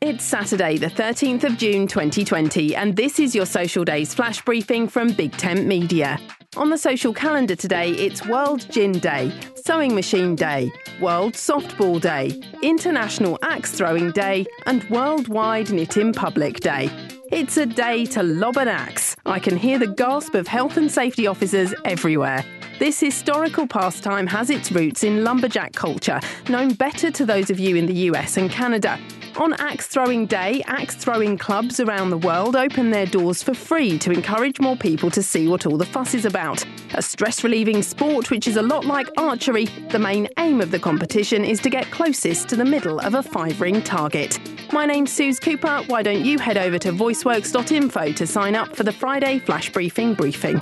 It's Saturday, the 13th of June 2020, and this is your Social Days flash briefing from Big Tent Media. On the social calendar today, it's World Gin Day, Sewing Machine Day, World Softball Day, International Axe Throwing Day, and Worldwide Knit in Public Day. It's a day to lob an axe. I can hear the gasp of health and safety officers everywhere. This historical pastime has its roots in lumberjack culture, known better to those of you in the US and Canada. On Axe Throwing Day, axe throwing clubs around the world open their doors for free to encourage more people to see what all the fuss is about. A stress relieving sport which is a lot like archery, the main aim of the competition is to get closest to the middle of a five ring target. My name's Suze Cooper. Why don't you head over to voiceworks.info to sign up for the Friday Flash Briefing briefing?